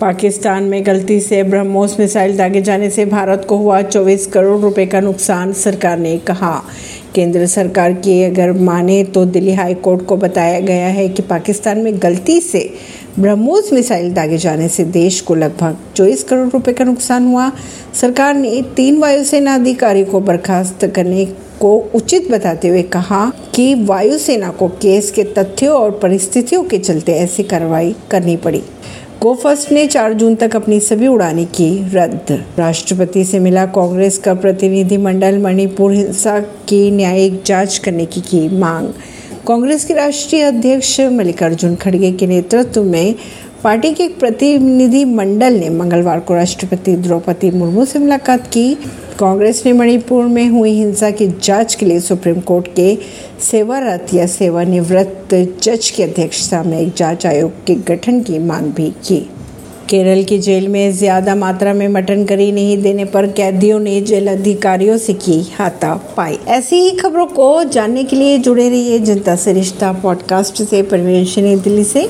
पाकिस्तान में गलती से ब्रह्मोस मिसाइल दागे जाने से भारत को हुआ 24 करोड़ रुपए का नुकसान, सरकार ने कहा। केंद्र सरकार की अगर माने तो दिल्ली हाई कोर्ट को बताया गया है कि पाकिस्तान में गलती से ब्रह्मोस मिसाइल दागे जाने से देश को लगभग चौबीस करोड़ रुपए का नुकसान हुआ। सरकार ने तीन वायुसेना अधिकारी को बर्खास्त करने को उचित बताते हुए कहा कि वायुसेना को केस के तथ्यों और परिस्थितियों के चलते ऐसी कार्रवाई करनी पड़ी। गो फ़र्स्ट ने 4 जून तक अपनी सभी उड़ानें की रद्द। राष्ट्रपति से मिला कांग्रेस का प्रतिनिधिमंडल मणिपुर हिंसा की न्यायिक जाँच करने की की मांग। कांग्रेस के राष्ट्रीय अध्यक्ष मल्लिकार्जुन खड़गे के नेतृत्व में पार्टी के एक प्रतिनिधि मंडल ने मंगलवार को राष्ट्रपति द्रौपदी मुर्मू से मुलाकात की। कांग्रेस ने मणिपुर में हुई हिंसा की जाँच के लिए सुप्रीम कोर्ट के सेवारत या सेवानिवृत्त जज की अध्यक्षता में एक जाँच आयोग के गठन की मांग भी की। केरल की जेल में ज़्यादा मात्रा में मटन करी नहीं देने पर कैदियों ने जेल अधिकारियों से की हाथा पाई ऐसी ही खबरों को जानने के लिए जुड़े रहिए जनता से रिश्ता पॉडकास्ट से। परवीन दिल्ली से।